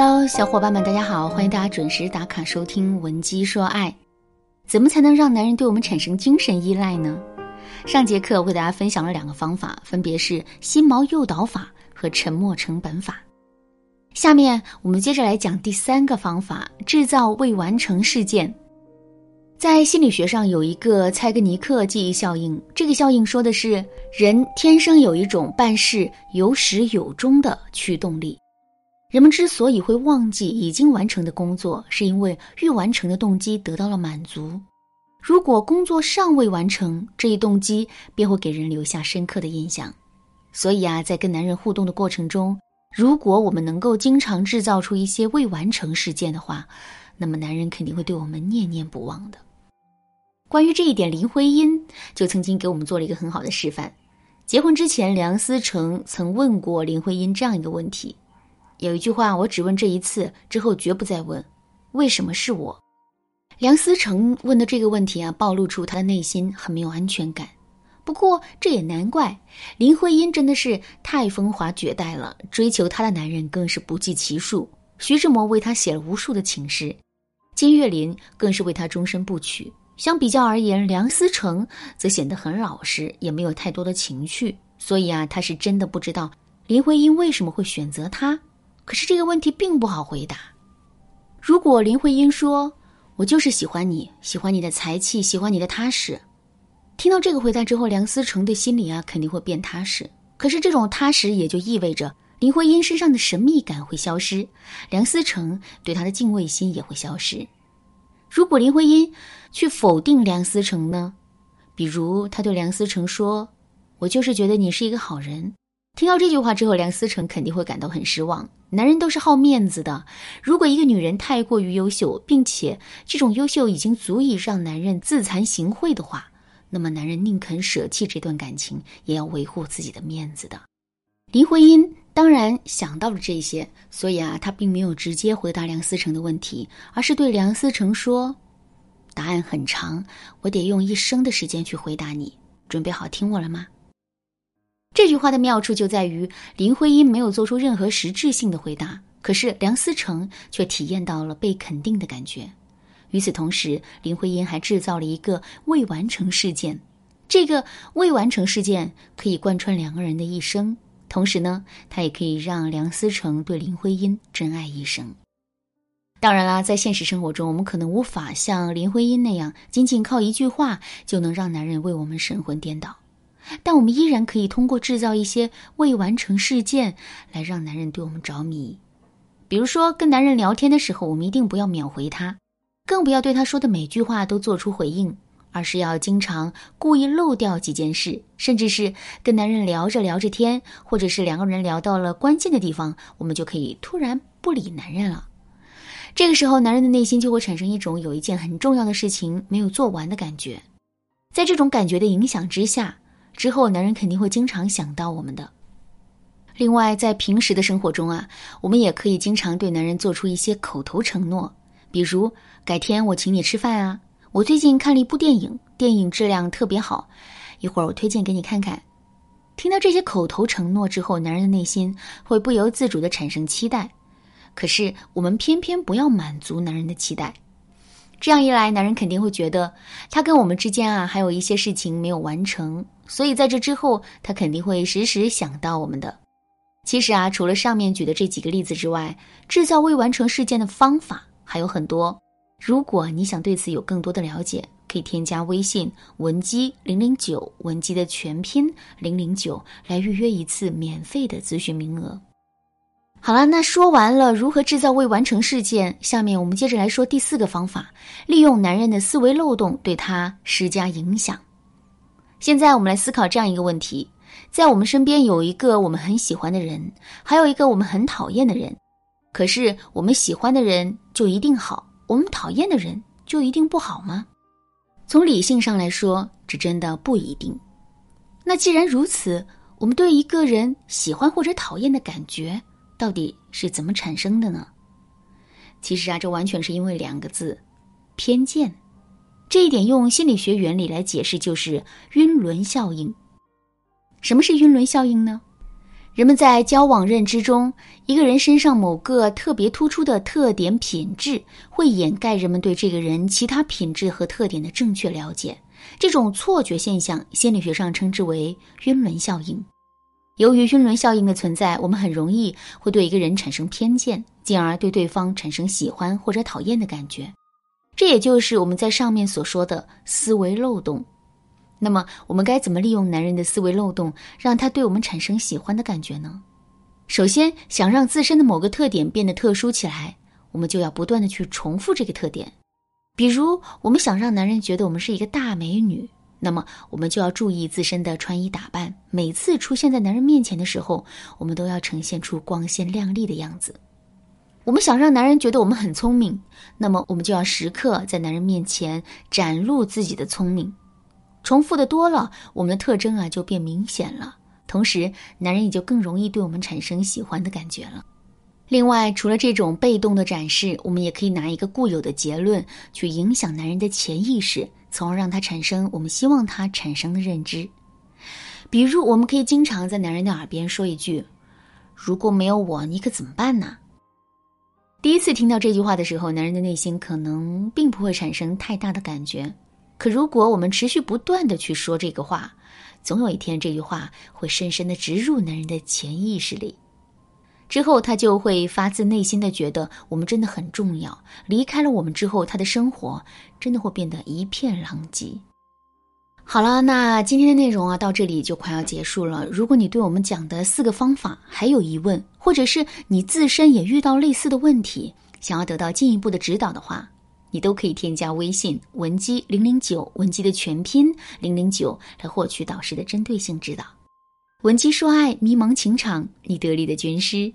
Hello，小伙伴们，大家好！欢迎大家准时打卡收听《闻鸡说爱》。怎么才能让男人对我们产生精神依赖呢？上节课我给大家分享了两个方法，分别是心锚诱导法和沉默成本法。下面我们接着来讲第三个方法：制造未完成事件。在心理学上有一个蔡格尼克记忆效应，这个效应说的是人天生有一种办事有始有终的驱动力。人们之所以会忘记已经完成的工作，是因为欲完成的动机得到了满足。如果工作尚未完成，这一动机便会给人留下深刻的印象。所以啊，在跟男人互动的过程中，如果我们能够经常制造出一些未完成事件的话，那么男人肯定会对我们念念不忘的。关于这一点，林徽因就曾经给我们做了一个很好的示范。结婚之前，梁思成曾问过林徽因这样一个问题。有一句话，我只问这一次，之后绝不再问。为什么是我？梁思成问的这个问题啊，暴露出他的内心很没有安全感。不过这也难怪，林徽因真的是太风华绝代了，追求她的男人更是不计其数。徐志摩为她写了无数的情诗，金岳霖更是为她终身不娶。相比较而言，梁思成则显得很老实，也没有太多的情趣。所以啊，他是真的不知道林徽因为什么会选择他。可是这个问题并不好回答。如果林徽因说：“我就是喜欢你，喜欢你的才气，喜欢你的踏实。”听到这个回答之后，梁思成的心里啊肯定会变踏实。可是这种踏实也就意味着林徽因身上的神秘感会消失，梁思成对她的敬畏心也会消失。如果林徽因去否定梁思成呢？比如他对梁思成说：“我就是觉得你是一个好人。”听到这句话之后，梁思成肯定会感到很失望。男人都是好面子的，如果一个女人太过于优秀，并且这种优秀已经足以让男人自惭形秽的话，那么男人宁肯舍弃这段感情，也要维护自己的面子的。林徽因当然想到了这些，所以啊，她并没有直接回答梁思成的问题，而是对梁思成说：“答案很长，我得用一生的时间去回答你。准备好听我了吗？”这句话的妙处就在于林徽因没有做出任何实质性的回答，可是梁思成却体验到了被肯定的感觉。与此同时，林徽因还制造了一个未完成事件，这个未完成事件可以贯穿两个人的一生，同时呢，它也可以让梁思成对林徽因珍爱一生。当然啦，在现实生活中，我们可能无法像林徽因那样，仅仅靠一句话就能让男人为我们神魂颠倒。但我们依然可以通过制造一些未完成事件，来让男人对我们着迷。比如说，跟男人聊天的时候，我们一定不要秒回他，更不要对他说的每句话都做出回应，而是要经常故意漏掉几件事，甚至是跟男人聊着聊着天，或者是两个人聊到了关键的地方，我们就可以突然不理男人了。这个时候，男人的内心就会产生一种有一件很重要的事情没有做完的感觉，在这种感觉的影响之下。之后，男人肯定会经常想到我们的。另外，在平时的生活中啊，我们也可以经常对男人做出一些口头承诺，比如改天我请你吃饭啊，我最近看了一部电影，电影质量特别好，一会儿我推荐给你看看。听到这些口头承诺之后，男人的内心会不由自主的产生期待，可是我们偏偏不要满足男人的期待。这样一来，男人肯定会觉得他跟我们之间啊还有一些事情没有完成，所以在这之后，他肯定会时时想到我们的。其实啊，除了上面举的这几个例子之外，制造未完成事件的方法还有很多。如果你想对此有更多的了解，可以添加微信文姬零零九，文姬的全拼零零九，来预约一次免费的咨询名额。好了，那说完了如何制造未完成事件，下面我们接着来说第四个方法：利用男人的思维漏洞对他施加影响。现在我们来思考这样一个问题：在我们身边有一个我们很喜欢的人，还有一个我们很讨厌的人。可是我们喜欢的人就一定好，我们讨厌的人就一定不好吗？从理性上来说，这真的不一定。那既然如此，我们对一个人喜欢或者讨厌的感觉。到底是怎么产生的呢？其实啊，这完全是因为两个字：偏见。这一点用心理学原理来解释，就是晕轮效应。什么是晕轮效应呢？人们在交往认知中，一个人身上某个特别突出的特点品质，会掩盖人们对这个人其他品质和特点的正确了解。这种错觉现象，心理学上称之为晕轮效应。由于晕轮效应的存在，我们很容易会对一个人产生偏见，进而对对方产生喜欢或者讨厌的感觉。这也就是我们在上面所说的思维漏洞。那么，我们该怎么利用男人的思维漏洞，让他对我们产生喜欢的感觉呢？首先，想让自身的某个特点变得特殊起来，我们就要不断的去重复这个特点。比如，我们想让男人觉得我们是一个大美女，那么我们就要注意自身的穿衣打扮。每次出现在男人面前的时候，我们都要呈现出光鲜亮丽的样子。我们想让男人觉得我们很聪明，那么我们就要时刻在男人面前展露自己的聪明。重复的多了，我们的特征啊就变明显了，同时男人也就更容易对我们产生喜欢的感觉了。另外，除了这种被动的展示，我们也可以拿一个固有的结论去影响男人的潜意识，从而让他产生我们希望他产生的认知。比如，我们可以经常在男人的耳边说一句：“如果没有我，你可怎么办呢？”第一次听到这句话的时候，男人的内心可能并不会产生太大的感觉。可如果我们持续不断的去说这个话，总有一天这句话会深深的植入男人的潜意识里，之后他就会发自内心的觉得我们真的很重要。离开了我们之后，他的生活真的会变得一片狼藉。好了，那今天的内容啊，到这里就快要结束了。如果你对我们讲的四个方法还有疑问，或者是你自身也遇到类似的问题，想要得到进一步的指导的话。你都可以添加微信文姬零零九，文姬的全拼零零九，来获取导师的针对性指导。文姬说爱，迷茫情场，你得力的军师。